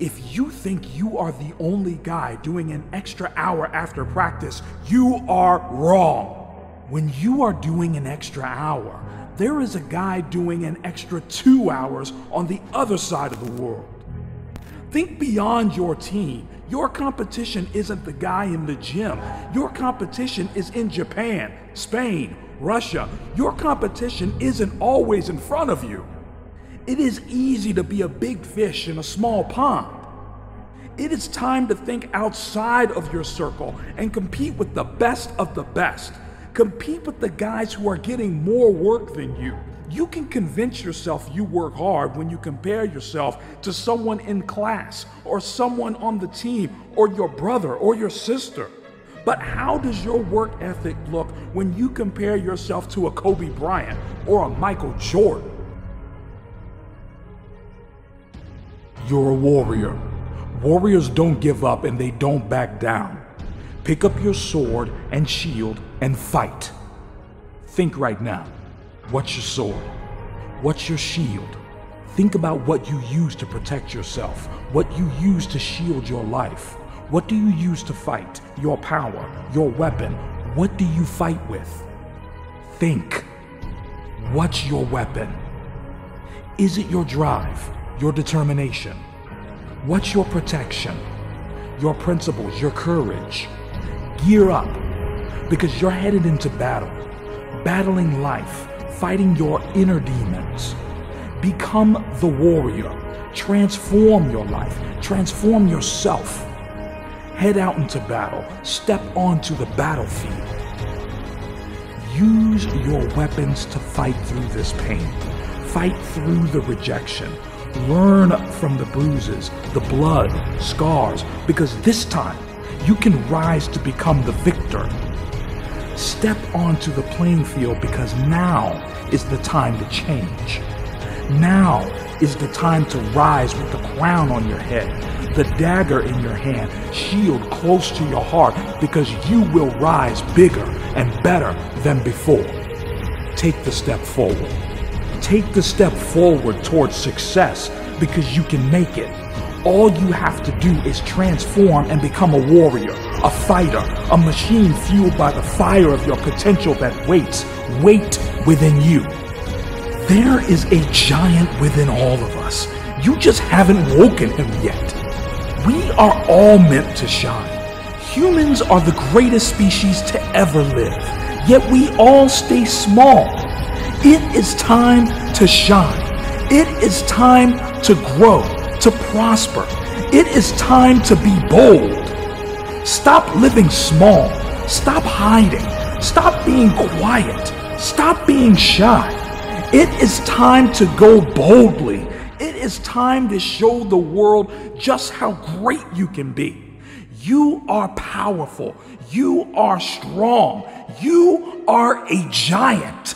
If you think you are the only guy doing an extra hour after practice, you are wrong. When you are doing an extra hour, there is a guy doing an extra two hours on the other side of the world. Think beyond your team. Your competition isn't the guy in the gym. Your competition is in Japan, Spain, Russia. Your competition isn't always in front of you. It is easy to be a big fish in a small pond. It is time to think outside of your circle and compete with the best of the best. Compete with the guys who are getting more work than you. You can convince yourself you work hard when you compare yourself to someone in class or someone on the team or your brother or your sister. But how does your work ethic look when you compare yourself to a Kobe Bryant or a Michael Jordan? You're a warrior. Warriors don't give up and they don't back down. Pick up your sword and shield and fight. Think right now. What's your sword? What's your shield? Think about what you use to protect yourself, what you use to shield your life. What do you use to fight? Your power, your weapon. What do you fight with? Think. What's your weapon? Is it your drive? Your determination? What's your protection? Your principles, your courage? Gear up because you're headed into battle, battling life, fighting your inner demons. Become the warrior. Transform your life, transform yourself. Head out into battle, step onto the battlefield. Use your weapons to fight through this pain, fight through the rejection Learn from the bruises, the blood, scars, because this time you can rise to become the victor. Step onto the playing field because now is the time to change. Now is the time to rise with the crown on your head, the dagger in your hand, shield close to your heart because you will rise bigger and better than before. Take the step forward. Take the step forward towards success because you can make it. All you have to do is transform and become a warrior, a fighter, a machine fueled by the fire of your potential that waits, wait within you. There is a giant within all of us. You just haven't woken him yet. We are all meant to shine. Humans are the greatest species to ever live, yet we all stay small. It is time to shine. It is time to grow, to prosper. It is time to be bold. Stop living small. Stop hiding. Stop being quiet. Stop being shy. It is time to go boldly. It is time to show the world just how great you can be. You are powerful. You are strong. You are a giant.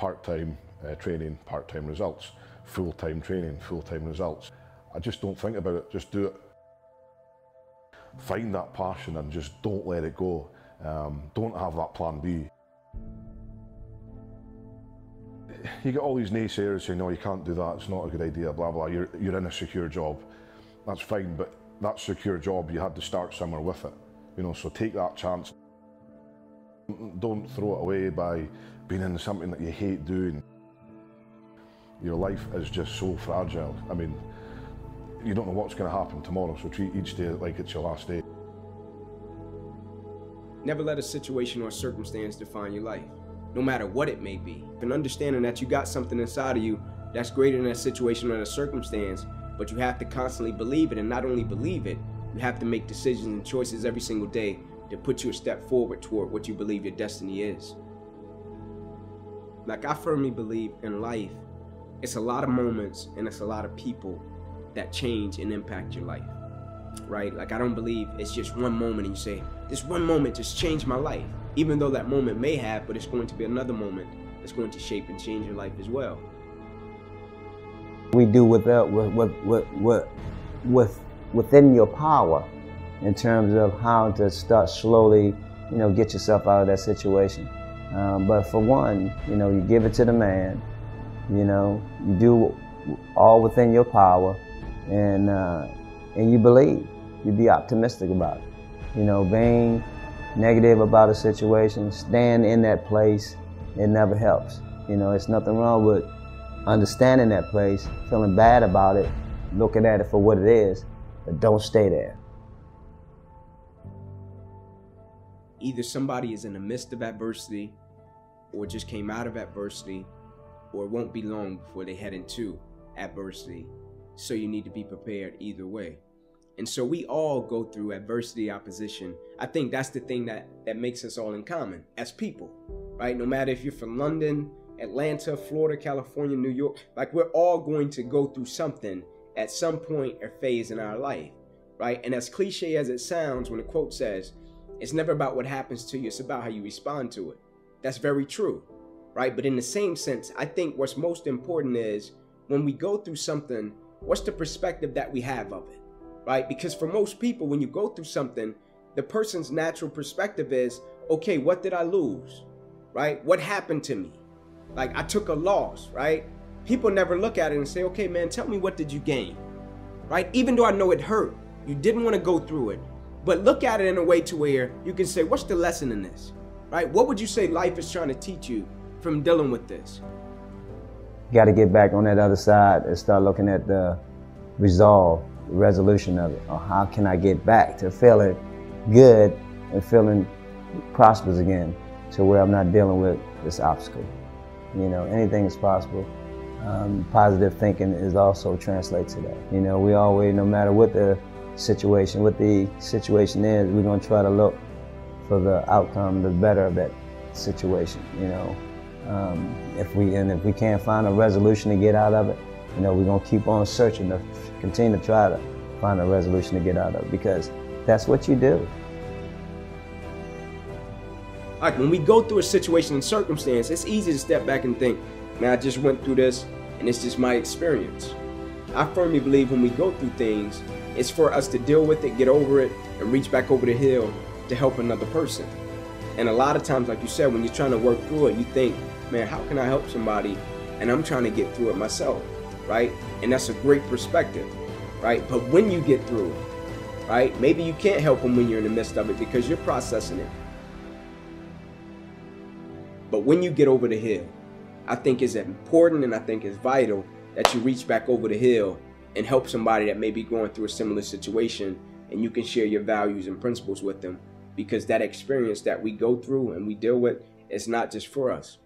Part-time uh, training, part-time results, full-time training, full-time results. I just don't think about it, just do it. Find that passion and just don't let it go. Um, don't have that plan B. You get all these naysayers saying, no, you can't do that, it's not a good idea, blah, blah, you're, you're in a secure job. That's fine, but that secure job, you had to start somewhere with it. You know, so take that chance. Don't throw it away by being in something that you hate doing. Your life is just so fragile. I mean, you don't know what's going to happen tomorrow, so treat each day like it's your last day. Never let a situation or circumstance define your life, no matter what it may be. And understanding that you got something inside of you that's greater than a situation or a circumstance, but you have to constantly believe it, and not only believe it, you have to make decisions and choices every single day to put you a step forward toward what you believe your destiny is. Like I firmly believe in life, it's a lot of moments and it's a lot of people that change and impact your life. Right? Like I don't believe it's just one moment and you say, this one moment just changed my life. Even though that moment may have, but it's going to be another moment that's going to shape and change your life as well. We do without with with with, with, with within your power in terms of how to start slowly, you know, get yourself out of that situation. Um, but for one, you know, you give it to the man. You know, you do all within your power, and uh, and you believe. You be optimistic about it. You know, being negative about a situation, stand in that place, it never helps. You know, it's nothing wrong with understanding that place, feeling bad about it, looking at it for what it is, but don't stay there. Either somebody is in the midst of adversity or just came out of adversity or it won't be long before they head into adversity. So you need to be prepared either way. And so we all go through adversity, opposition. I think that's the thing that, that makes us all in common as people, right? No matter if you're from London, Atlanta, Florida, California, New York, like we're all going to go through something at some point or phase in our life, right? And as cliche as it sounds, when the quote says, it's never about what happens to you, it's about how you respond to it. That's very true, right? But in the same sense, I think what's most important is when we go through something, what's the perspective that we have of it, right? Because for most people, when you go through something, the person's natural perspective is, okay, what did I lose, right? What happened to me? Like I took a loss, right? People never look at it and say, okay, man, tell me what did you gain, right? Even though I know it hurt, you didn't want to go through it, but look at it in a way to where you can say, what's the lesson in this, right? What would you say life is trying to teach you from dealing with this? Got to get back on that other side and start looking at the resolve, the resolution of it. Or how can I get back to feeling good and feeling prosperous again to where I'm not dealing with this obstacle. You know, anything is possible. Um, positive thinking is also translates to that. You know, we always, no matter what the situation, what the situation is, we're gonna try to look for the outcome, the better of that situation. You know, um, if we and if we can't find a resolution to get out of it, you know, we're gonna keep on searching to continue to try to find a resolution to get out of it because that's what you do. Like when we go through a situation and circumstance, it's easy to step back and think, man, I just went through this and it's just my experience. I firmly believe when we go through things, it's for us to deal with it, get over it, and reach back over the hill to help another person. And a lot of times, like you said, when you're trying to work through it, you think, man, how can I help somebody? And I'm trying to get through it myself, right? And that's a great perspective, right? But when you get through it, right, maybe you can't help them when you're in the midst of it because you're processing it. But when you get over the hill, I think it's important and I think it's vital that you reach back over the hill and help somebody that may be going through a similar situation and you can share your values and principles with them because that experience that we go through and we deal with is not just for us.